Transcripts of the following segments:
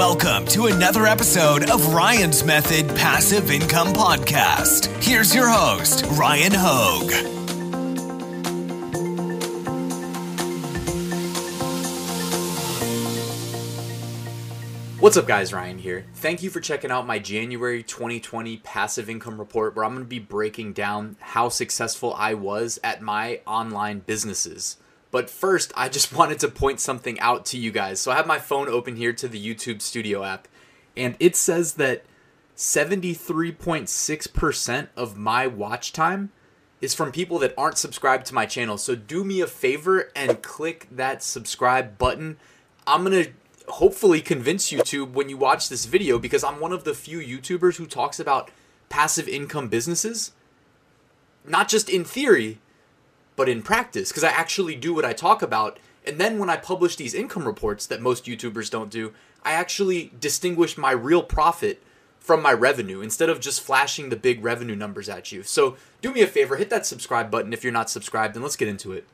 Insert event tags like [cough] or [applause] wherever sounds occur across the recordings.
Welcome to another episode of Ryan's Method Passive Income Podcast. Here's your host, Ryan Hogue. What's up, guys? Ryan here. Thank you for checking out my January 2020 passive income report, where I'm going to be breaking down how successful I was at my online businesses. But first, I just [laughs] wanted to point something out to you guys. So I have my phone open here to the YouTube Studio app, and it says that 73.6% of my watch time is from people that aren't subscribed to my channel. So do me a favor and click that subscribe button. I'm going to hopefully convince YouTube when you watch this video because I'm one of the few YouTubers who talks about passive income businesses. Not just in theory, but in practice because I actually do what I talk about. And then when I publish these income reports that most YouTubers don't do, I actually distinguish my real profit from my revenue instead of just flashing the big revenue numbers at you. So do me a favor, hit that subscribe button if you're not subscribed, and let's get into it.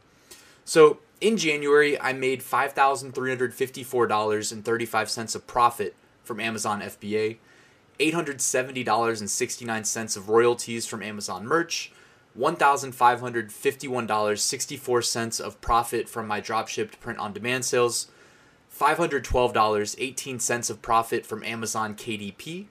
So in January, I made $5,354.35 of profit from Amazon FBA, $870.69 of royalties from Amazon merch, $1,551.64 of profit from my dropshipped print on demand sales, $512.18 of profit from Amazon KDP,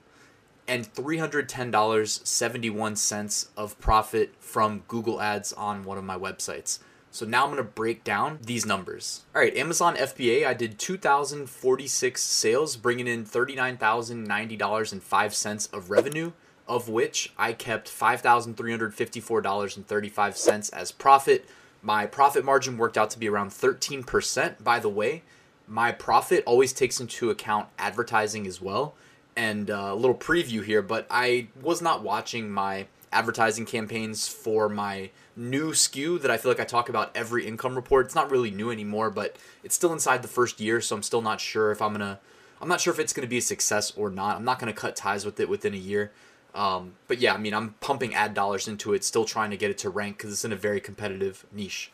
and $310.71 of profit from Google Ads on one of my websites. So now I'm to break down these numbers. All right, Amazon FBA, I did 2,046 sales, bringing in $39,090.05 of revenue, of which I kept $5,354.35 as profit. My profit margin worked out to be around 13%. By the way, my profit always takes into account advertising as well. And uh, a little preview here, but I was not watching my advertising campaigns for my new SKU that I feel like I talk about every income report. It's not really new anymore, but it's still inside the first year, so I'm still not sure if I'm gonna. I'm not sure if it's gonna be a success or not. I'm not gonna cut ties with it within a year. Um, but yeah, I mean, I'm pumping ad dollars into it, still trying to get it to rank because it's in a very competitive niche.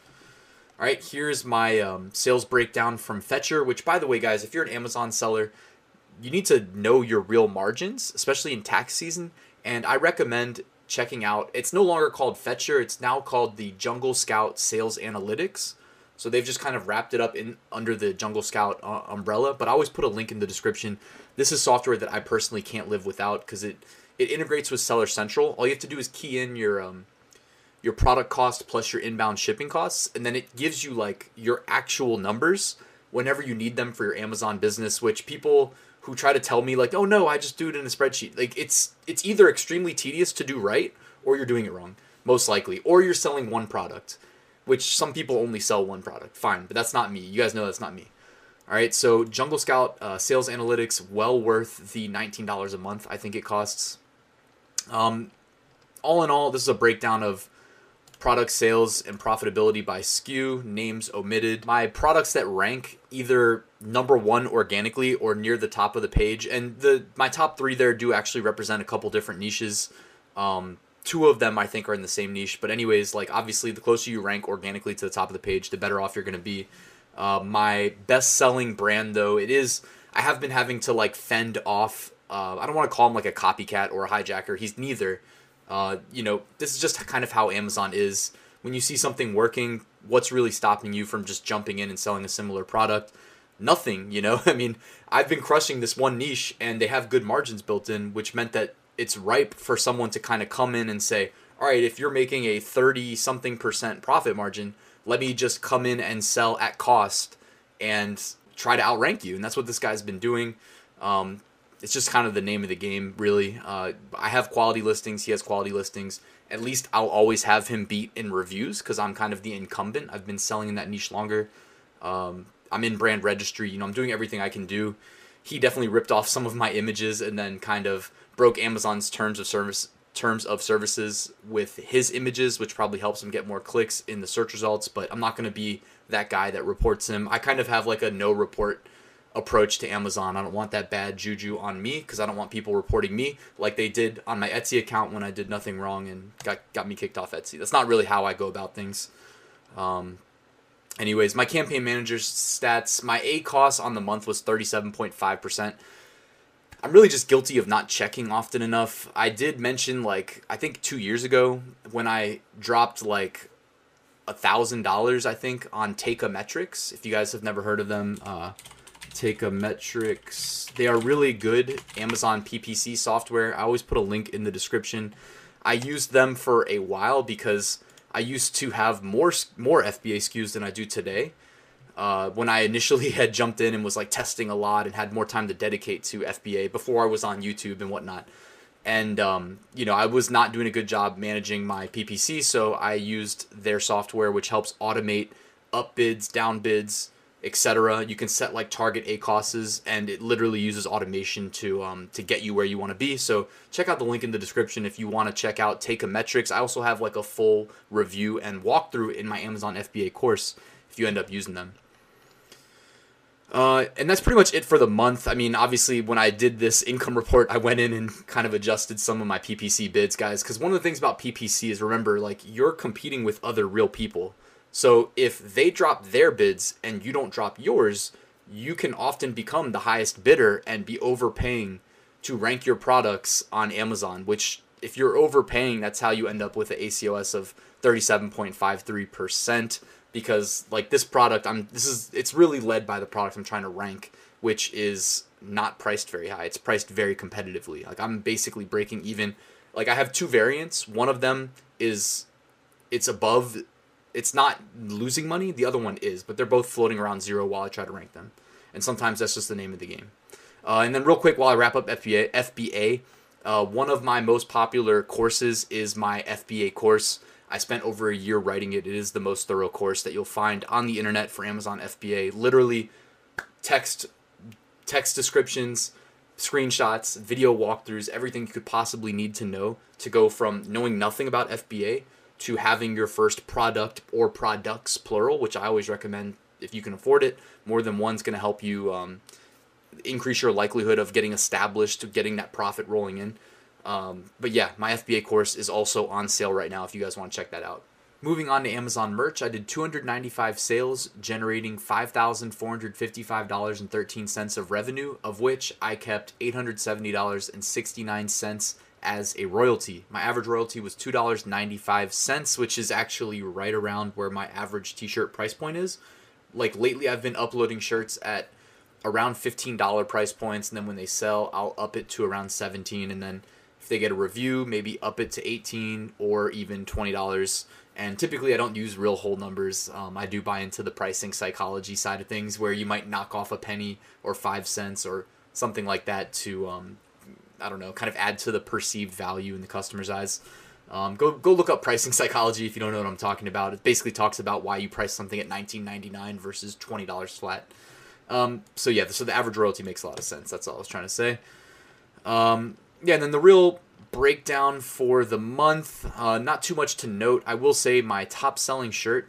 All right, here's my um, sales breakdown from Fetcher. Which, by the way, guys, if you're an Amazon seller, you need to know your real margins, especially in tax season. And I recommend checking out. It's no longer called Fetcher. It's now called the Jungle Scout Sales Analytics. So they've just kind of wrapped it up in under the Jungle Scout uh, umbrella. But I always put a link in the description. This is software that I personally can't live without because it it integrates with Seller Central. All you have to do is key in your um, your product cost plus your inbound shipping costs, and then it gives you like your actual numbers whenever you need them for your Amazon business. Which people who try to tell me like, oh no, I just do it in a spreadsheet. Like it's it's either extremely tedious to do right, or you're doing it wrong, most likely, or you're selling one product, which some people only sell one product. Fine, but that's not me. You guys know that's not me. All right, so Jungle Scout uh, Sales Analytics, well worth the $19 a month. I think it costs. Um, all in all, this is a breakdown of product sales and profitability by SKU, names omitted. My products that rank either number one organically or near the top of the page, and the my top three there do actually represent a couple different niches. Um, two of them I think are in the same niche, but anyways, like obviously the closer you rank organically to the top of the page, the better off you're going to be. Uh, my best selling brand though, it is I have been having to like fend off. Uh, I don't want to call him like a copycat or a hijacker. He's neither. Uh, you know, this is just kind of how Amazon is. When you see something working, what's really stopping you from just jumping in and selling a similar product? Nothing, you know? [laughs] I mean, I've been crushing this one niche and they have good margins built in, which meant that it's ripe for someone to kind of come in and say, all right, if you're making a 30 something percent profit margin, let me just come in and sell at cost and try to outrank you. And that's what this guy's been doing. Um, it's just kind of the name of the game, really. Uh, I have quality listings. He has quality listings. At least I'll always have him beat in reviews because I'm kind of the incumbent. I've been selling in that niche longer. Um, I'm in brand registry. You know, I'm doing everything I can do. He definitely ripped off some of my images and then kind of broke Amazon's terms of service terms of services with his images, which probably helps him get more clicks in the search results. But I'm not going to be that guy that reports him. I kind of have like a no report approach to Amazon. I don't want that bad juju on me because I don't want people reporting me like they did on my Etsy account when I did nothing wrong and got got me kicked off Etsy. That's not really how I go about things. Um, anyways, my campaign manager's stats, my ACOS on the month was 37.5%. I'm really just guilty of not checking often enough. I did mention like I think two years ago when I dropped like a thousand dollars I think on Teikametrics. If you guys have never heard of them, uh, Teikametrics. They are really good Amazon PPC software. I always put a link in the description. I used them for a while because I used to have more more FBA SKUs than I do today. Uh, when I initially [laughs] had jumped in and was like testing a lot and had more time to dedicate to FBA before I was on YouTube and whatnot. And um, you know, I was not doing a good job managing my PPC, so I used their software, which helps automate up bids, down bids, etc. You can set like target ACOSs, and it literally uses automation to um, to get you where you want to be. So check out the link in the description if you want to check out Teikametrics. I also have like a full review and walkthrough in my Amazon FBA course if you end up using them. Uh, and that's pretty much it for the month. I mean, obviously, when I did this income report, I went in and kind of adjusted some of my PPC bids, guys. Because one of the things about PPC is remember, like, you're competing with other real people. So if they drop their bids and you don't drop yours, you can often become the highest bidder and be overpaying to rank your products on Amazon, which if you're overpaying, that's how you end up with an ACOS of 37.53% because like this product I'm this is it's really led by the product I'm trying to rank, which is not priced very high. It's priced very competitively. Like I'm basically breaking even like I have two variants. One of them is it's above it's not losing money. The other one is, but they're both floating around zero while I try to rank them. And sometimes that's just the name of the game. Uh, and then real quick, while I wrap up FBA, FBA, uh, one of my most popular courses is my FBA course. I spent over a year writing it. It is the most thorough course that you'll find on the internet for Amazon FBA. Literally, text, text descriptions, screenshots, video walkthroughs, everything you could possibly need to know to go from knowing nothing about FBA to having your first product or products plural, which I always recommend if you can afford it. More than one's going to help you um, increase your likelihood of getting established, getting that profit rolling in. Um, but yeah, my FBA course is also on sale right now if you guys want to check that out. Moving on to Amazon merch, I did 295 sales, generating $5,455.13 of revenue, of which I kept $870.69 as a royalty. My average royalty was $2.95, which is actually right around where my average t shirt price point is. Like lately, I've been uploading shirts at around $15 price points, and then when they sell, I'll up it to around 17 and then if they get a review, maybe up it to 18 or even $20. And typically, I don't use real whole numbers. Um, I do buy into the pricing psychology side of things where you might knock off a penny or five cents or something like that to um, I don't know, kind of add to the perceived value in the customer's eyes. Um, go go look up pricing [laughs] psychology if you don't know what I'm talking about. It basically talks about why you price something at 19.99 versus twenty dollars flat. Um, so yeah, so the average royalty makes a lot of sense. That's all I was trying to say. Um, yeah, and then the real breakdown for the month. Uh, not too much to note. I will say my top selling shirt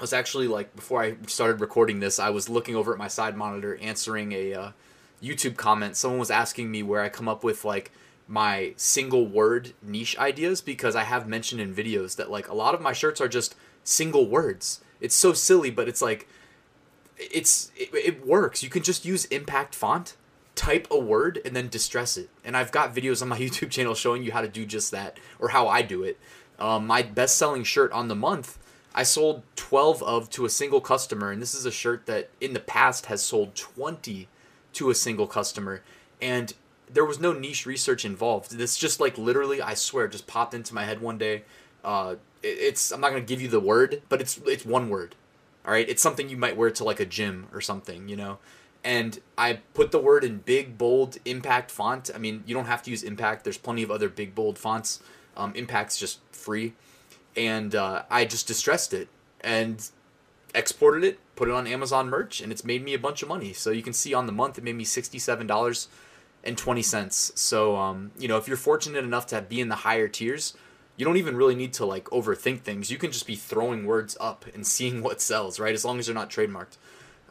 was actually like before I started recording this. I was looking over at my side monitor, answering a uh, YouTube comment, someone was asking me where I come up with like my single word niche ideas because I have mentioned in videos that like a lot of my shirts are just single words. It's so silly, but it's like it's it, it works. You can just use impact font, type a word and then distress it. And I've got videos on my [laughs] YouTube channel showing you how to do just that or how I do it. Um, my best selling shirt on the month I sold 12 of to a single customer, and this is a shirt that in the past has sold 20 to a single customer and there was no niche research involved. This just like literally i swear just popped into my head one day uh, it, it's i'm not to give you the word but it's it's one word all right? It's something you might wear to like a gym or something you know? And i put the word in big bold impact font. I mean you don't have to use impact. There's plenty of other big bold fonts. Um, impact's just free. And uh, i just distressed it. And exported it, put it on Amazon merch, and it's made me a bunch of money. So you can see on the month it made me sixty-seven dollars and twenty cents. So um, you know, if you're fortunate enough to be in the higher tiers, you don't even really need to like overthink things. You can just be throwing words up and [laughs] seeing what sells, right? As long as they're not trademarked.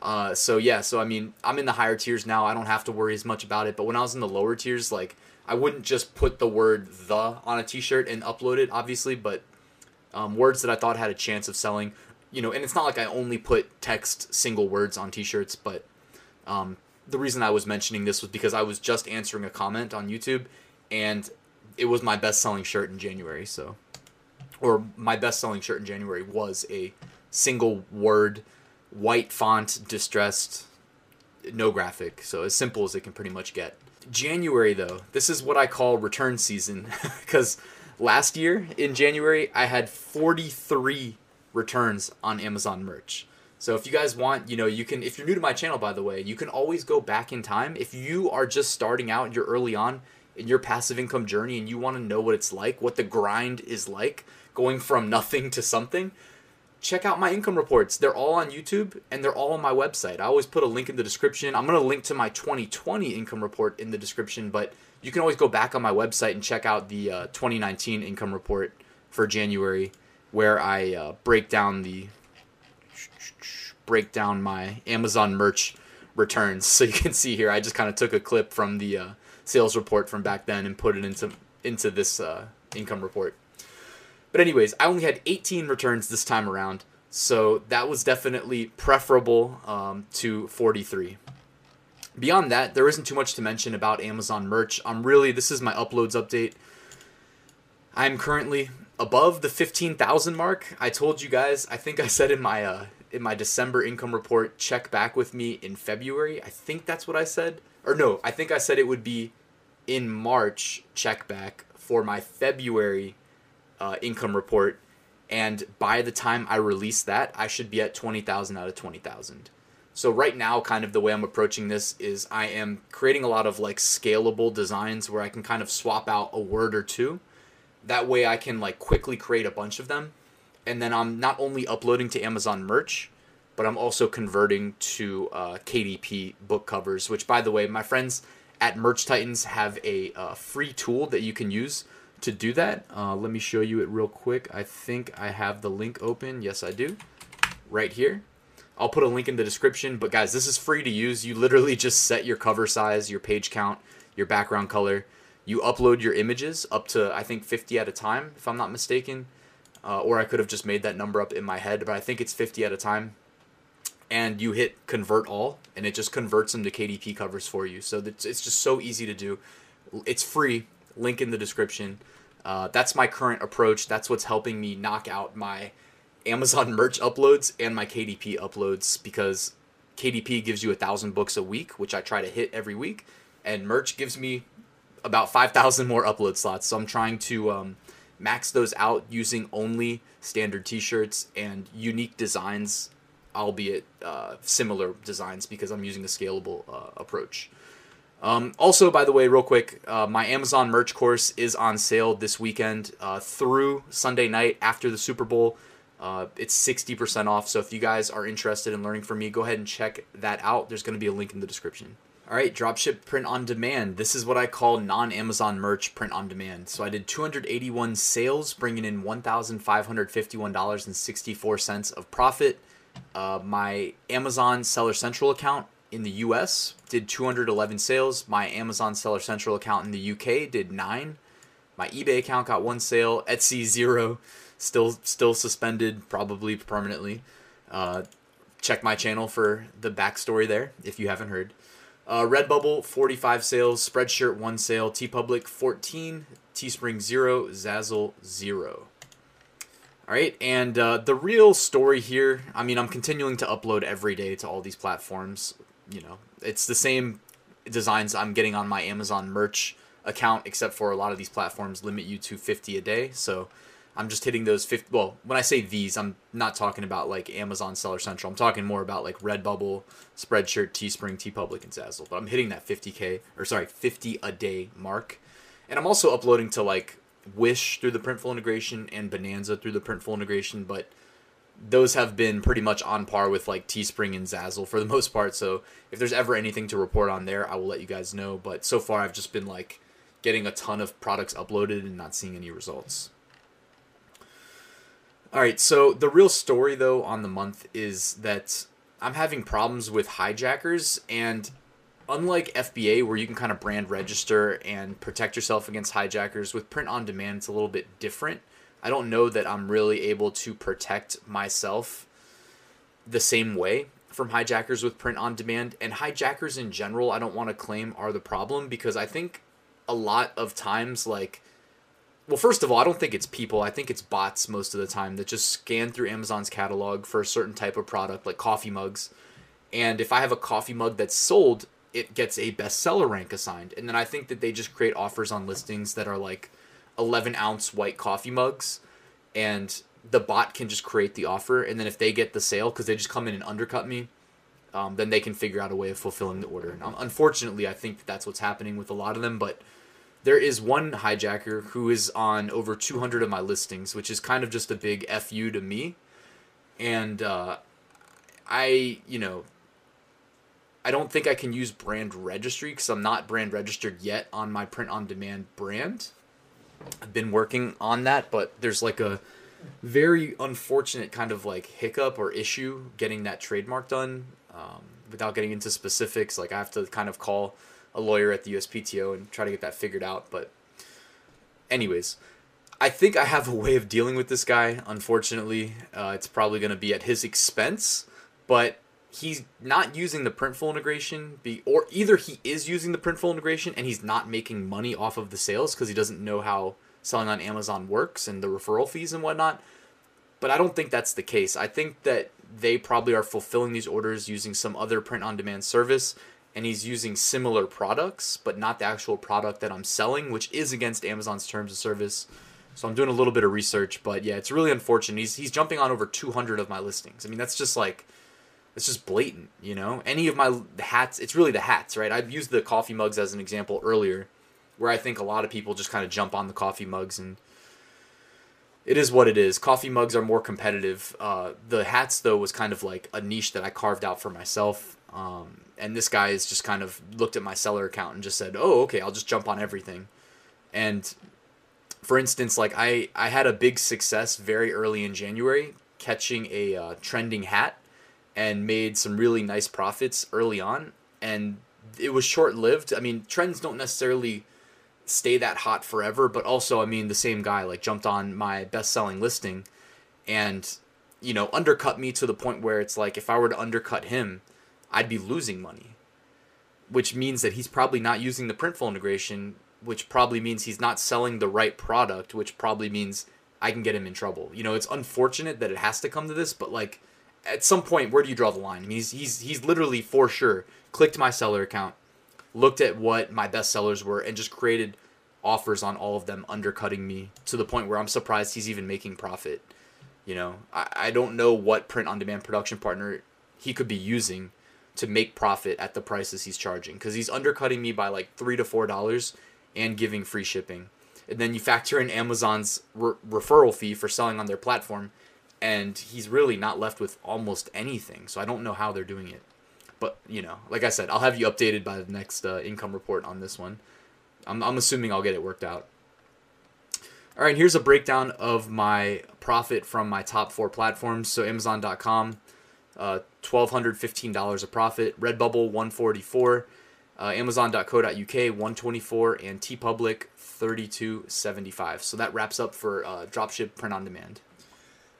Uh, so yeah, so I mean, I'm in the higher tiers now. I don't have to worry as much about it. But when I was in the lower tiers, like I wouldn't just put the word "the" on a T-shirt and upload it, obviously, but um, words that I thought had a chance of selling you know, and it's not like I only put text single words on T-shirts, but um, the reason I was mentioning this was because I was just answering a comment on YouTube, and it was my best selling shirt in January. So, or my best selling shirt in January was a single word, white font, distressed, no graphic. So as simple as it can pretty much get. January though, this is what I call return season [laughs] because last year in January I had 43 returns on Amazon merch. So if you guys want, you know, you can if you're new to my channel by the way, you can always go back in time. If you are just starting out you're early on in your passive income journey and you want to know what it's like, what the grind is like, going from nothing to something, check out my income reports. They're all on YouTube and they're all on my website. I always put a link in the description. I'm going to link to my 2020 income report in the description, but you can always go back on my website and check out the uh, 2019 income report for January where I uh, break down the break down my Amazon merch returns. [laughs] So you can see here, I just kind of took a clip from the uh, sales report from back then and put it into into this uh, income report. But anyways, I only had 18 returns this time around, so that was definitely preferable um, to 43. Beyond that, there isn't too much to mention about Amazon merch. I'm really this is my uploads update. I'm currently above the 15,000 mark. I told you guys, I think I said in my uh, in my December income report, check back with me in February. I think that's what I said. Or no, I think I said it would be in March, check back for my February uh, income report. And by the time I release that, I should be at 20,000 out of 20,000. So right now, kind of the way I'm approaching this is I am creating a lot of like scalable designs where I can kind of swap out a word or two. That way I can like quickly create a bunch of them and then I'm not only uploading to Amazon merch, but I'm also converting to uh, KDP book covers. Which, by the way, my friends at Merch Titans have a uh, free tool that you can use to do that. Uh, let me show you it real quick. I think I have the link open. Yes, I do. Right here. I'll put a link in the description. But guys, this is free to use. You literally just set your cover size, your page count, your background color. You upload your images up to I think 50 at a time, if I'm not mistaken uh, or I could have just made that number up in my head, but I think it's 50 at a time. And you hit convert all, and it just converts them to KDP covers for you. So it's, it's just so easy to do. It's free. Link in the description. Uh, that's my current approach. That's what's helping me knock out my Amazon [laughs] merch uploads and my KDP uploads because KDP gives you a thousand books a week, which I try to hit every week, and merch gives me about 5,000 more upload slots. So I'm trying to um, max those out using only standard t-shirts and unique designs albeit uh, similar designs because i'm using a scalable uh, approach. Um, also by the way real quick uh, my amazon merch course is on sale this weekend uh, through sunday night after the super bowl. Uh, it's 60% off so if you guys are interested in learning from me go ahead and check that out. There's going to be a link in the description all right, dropship print on demand. This is what I call non Amazon merch print on demand. So I did 281 sales, bringing in $1,551.64 of profit. Uh, my Amazon Seller Central account in the US did 211 sales. My Amazon Seller Central account in the UK did nine. My eBay account got one sale. Etsy zero, still still suspended, probably permanently. Uh, check my channel for the backstory there if you haven't heard. Uh, Redbubble, 45 sales. Spreadshirt, 1 sale. TeePublic, 14. Teespring, 0. Zazzle, 0. All right, and uh, the real story here, I mean, I'm continuing to upload every day to all these platforms. You know, it's the same designs I'm getting on my Amazon merch account, except for a lot of these platforms limit you to 50 a day. So I'm just hitting those 50. Well, when I say these, I'm not talking about like Amazon Seller Central. I'm talking more about like Redbubble, Spreadshirt, Teespring, TeePublic, and Zazzle. But I'm hitting that 50k or sorry, 50 a day mark, and I'm also uploading to like Wish through the Printful integration and Bonanza through the Printful integration. But those have been pretty much on par with like Teespring and Zazzle for the [laughs] most part. So if there's ever anything to report on there, I will let you guys know. But so far, I've just been like getting a ton of products uploaded and not seeing any results. All right, so the real story though on the month is that I'm having problems with hijackers and unlike FBA where you can kind of brand register and protect yourself against hijackers with print on demand it's a little bit different. I don't know that I'm really able to protect myself the same way. from hijackers with print on demand, and hijackers in general, I don't want to claim are the problem because I think a lot of times, like, well, first of all, I don't think it's people. I think it's bots most of the time that just scan through Amazon's catalog for a certain type of product, like coffee mugs. And if I have a coffee mug that's sold, it gets a bestseller rank assigned. And then I think that they just create offers on listings that are like 11 ounce white coffee mugs. And the bot can just create the offer. And then if they get the sale, because they just come in and undercut me, um, then they can figure out a way of fulfilling the order. And unfortunately, I think that that's what's happening with a lot of them. But there is one hijacker who is on over 200 of my listings, which is kind of just a big fu to me. And uh, I, you know, I don't think I can use brand registry because I'm not brand registered yet on my print on demand brand. I've been working on that, but there's like a very unfortunate kind of like hiccup or issue getting that trademark done. Um, without getting into specifics, like I have to kind of call a lawyer at the USPTO and try to get that figured out. But, anyways, I think I have a way of dealing with this guy. Unfortunately, uh, it's probably going to be at his expense, but he's not using the Printful integration, be or either he is using the Printful integration and he's not making money off of the sales because he doesn't know how selling on Amazon works and the referral fees and whatnot. But I don't think that's the case. I think that they probably are fulfilling these orders using some other print on demand service and he's using similar products but not the actual product that I'm selling, which is against Amazon's terms of service. So I'm doing a little bit of research, but yeah, it's really unfortunate. He's he's jumping on over 200 of my listings. I mean, that's just like it's just blatant, you know. Any of my hats, it's really the hats, right? I've used the coffee mugs as an example earlier, where I think a lot of people just kind of jump on the coffee mugs and it is what it is. Coffee mugs are more competitive. Uh, the hats though was kind of like a niche that I carved out for myself. Um, and this guy has just kind of looked at my seller account and just said, "Oh, okay, I'll just jump on everything." And for instance, like I I had a big success very early in January catching a uh, trending hat and made some really nice profits early on and it was short lived. I mean, trends don't necessarily stay that hot forever, but also, I mean, the same guy like jumped on my best selling listing and, you know, undercut me to the point where it's like if I were to undercut him, I'd be losing money. Which means that he's probably not using the Printful integration, which probably means he's not selling the right product, which probably means I can get him in trouble. You know, it's unfortunate that it has to come to this, but like at some point, where do you draw the line? I mean, he's he's he's literally for sure clicked my seller account, looked at what my best sellers were, and just created offers on all of them, undercutting me to the point where I'm surprised he's even making profit. You know, I, I don't know what print on demand production partner he could be using to make profit at the prices he's charging because he's undercutting me by like three to four dollars and giving free shipping. And then you factor in Amazon's re- referral fee for selling on their platform, and he's really not left with almost anything. So I don't know how they're doing it. But, you know, like I said, I'll have you updated by the next uh, income report on this one. I'm, I'm assuming I'll get it worked out. All right, here's a breakdown of my profit from my top four platforms. So Amazon.com, uh, $1,215 a profit. Redbubble, 144 uh, Amazon.co.uk, 124 and TeePublic, 32.75. So that wraps up for uh, dropship print on demand.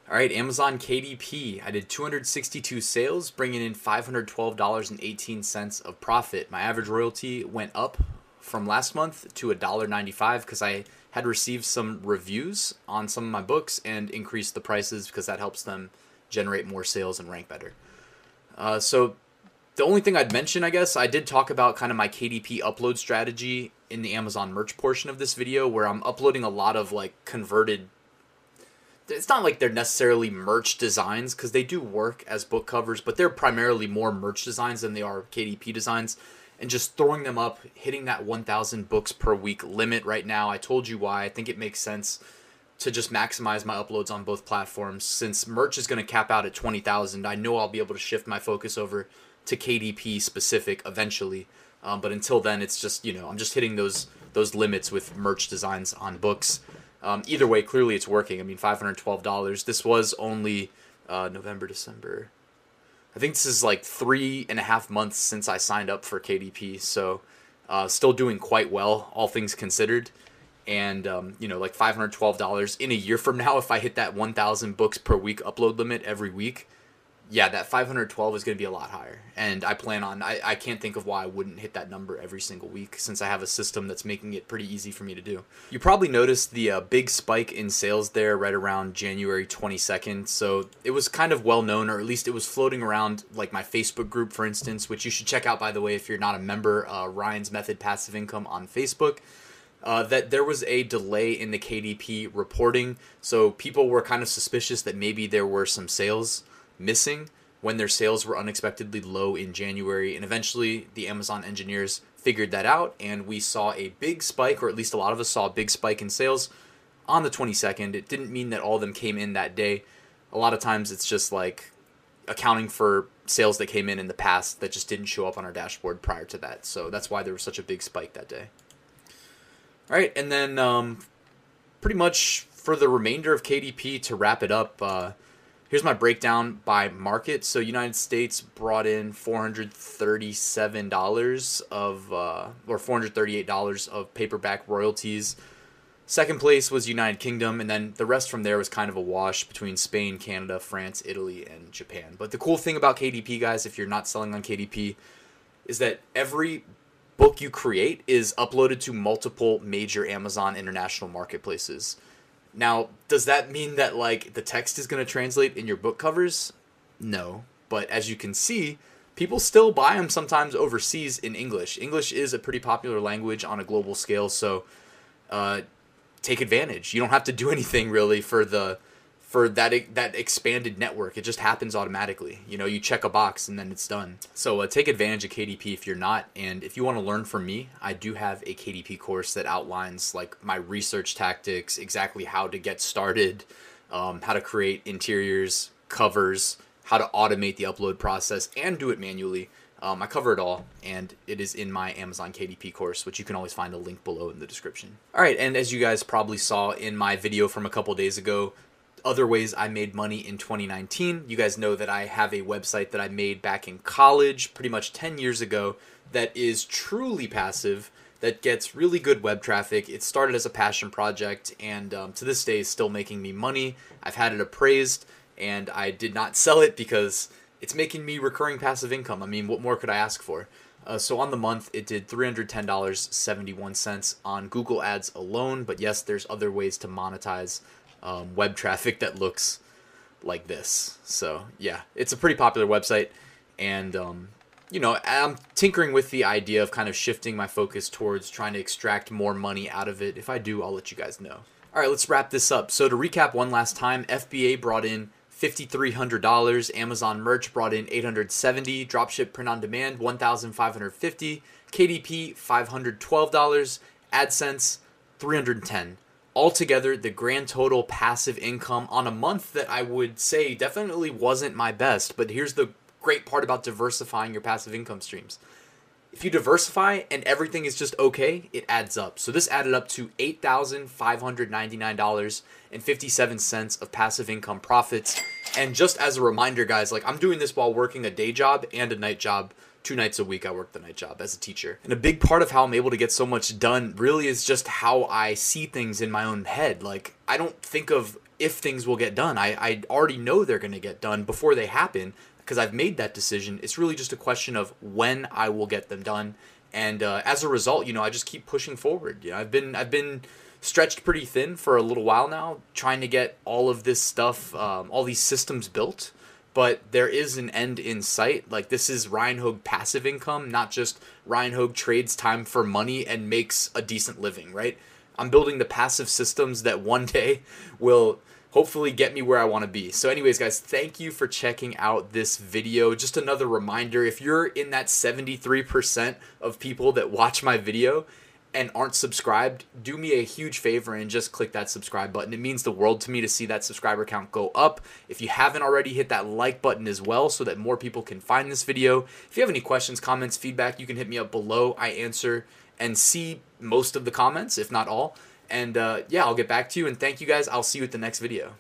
All right, Amazon KDP. I did 262 sales, bringing in $512.18 of profit. My average royalty went up from last month to $1.95 because I had received some reviews on some of my books and increased the prices because that helps them generate more sales and rank better. Uh, so the only thing I'd mention, I guess, I did talk about kind of my KDP upload strategy in the Amazon merch portion of this video where I'm uploading a lot of like converted it's not like they're necessarily merch designs because they do work as book covers, but they're primarily more merch designs than they are KDP designs. And just throwing them up, hitting that 1,000 books per week limit right now. I told you why. I think it makes sense to just maximize my uploads on both platforms. Since merch is going to cap out at 20,000, I know I'll be able to shift my focus over to KDP specific eventually. Um, but until then, it's just, you know, I'm just hitting those those limits with merch designs on books. Um, either way, clearly it's working. I mean, five hundred twelve dollars. This was only uh, November, December. I think this is like three and a half months since I signed up for KDP, so uh, still doing quite well, all things considered. And um, you know, like five hundred twelve dollars in a year from now, if I hit that one thousand books per week upload limit every week, yeah, that 512 is going to be a lot higher. And I plan on, I, I can't think of why I wouldn't hit that number every single week since I have a system that's making it pretty easy for me to do. You probably noticed the uh, big spike in sales there right around January 22nd. So it was kind of well known, or at least it was floating around like my Facebook group, for instance, which you should check out, by the way, if you're not a member, uh, Ryan's Method Passive Income on Facebook. Uh, that there was a delay in the KDP reporting. So people were kind of suspicious that maybe there were some sales missing when their sales were unexpectedly low in January. And eventually, the Amazon engineers figured that out, and we saw a big spike, or at least a lot of us saw a big spike in sales on the 22nd. It didn't mean that all of them came in that day. A lot of times, it's just like accounting for sales that came in in the past that just didn't show up on our dashboard prior to that. So that's why there was such a big spike that day. All right, and then um, pretty much for the remainder of KDP to wrap it up, uh, Here's my breakdown by market. So United States brought in $437 of uh, or $438 of paperback royalties. Second place was United Kingdom, and then the rest from there was kind of a wash between Spain, Canada, France, Italy, and Japan. But the cool thing about KDP, guys, if you're not selling on KDP, is that every book you create is uploaded to multiple major Amazon international marketplaces. Now, does that mean that like the text is going to translate in your book covers? No, but as you can see, people still buy them sometimes overseas in English. English is a pretty popular language on a global scale, so uh, take advantage. You don't have to do [laughs] anything really for the for that that expanded network. It just happens automatically. You know, you check a box and then it's done. So uh, take advantage of KDP if you're not, and if you want to learn from me, I do have a KDP course that outlines like my research tactics, exactly how to get started, um, how to create interiors, covers, how to automate the upload process, and do it manually. Um, I cover it all, and it is in my Amazon KDP course, which you can always find a link below in the description. All right, and as you guys probably saw in my video from a couple days ago, other ways I made money in 2019. You guys know that I have a website that I made back in college, pretty much 10 years ago, that is truly passive, that gets really good web traffic. It started as a passion project, and um, to this day is still making me money. I've had it appraised, and I did not [laughs] sell it because it's making me recurring passive income. I mean, what more could I ask for? Uh, so on the month, it did $310.71 on Google Ads alone. But yes, there's other ways to monetize um, web traffic that looks like this. So yeah, it's a pretty popular website, and um, you know I'm tinkering with the idea of kind of shifting my focus towards trying to extract more money out of it. If I do, I'll let you guys know. All right, let's wrap this up. So to recap one last time, FBA brought in $5,300. Amazon Merch brought in 870. Dropship Print on Demand 1,550. KDP $512. AdSense 310 altogether the grand total passive income on a month that I would say definitely wasn't my best. But here's the great part about diversifying your passive income streams. If you diversify and everything is just okay, it adds up. So this added up to $8,599.57 of passive income profits. And just as a reminder, guys, like I'm doing this while working a day job and a night job two nights a week I work the night job as a teacher. And a big part of how I'm able to get so much done really is just how I see things in my own head. Like I don't think of if things will get done. I, I already know they're gonna get done before they happen because I've made that decision. It's really just a question of when I will get them done. And uh, as a result, you know, I just keep pushing forward. You know, I've been I've been stretched pretty thin for a little while now, trying to get all of this stuff, um, all these systems built but there is an end in sight. Like this is Ryan Hogue passive income, not just Ryan Hogue trades time for money and makes a decent living, right? I'm building the passive systems that one day will hopefully get me where I want to be. So anyways, guys, thank you for checking out this video. Just another reminder, if you're in that 73% of people that watch my video, and aren't subscribed, do me a huge favor and just click that subscribe button. It means the world to me to see that subscriber count go up. If you haven't already, hit that like button as well so that more people can find this video. If you have any questions, comments, feedback, you can hit me up below. I answer and see most of the comments, if not all. And uh, yeah, I'll get back to you. And thank you guys. I'll see you at the next video.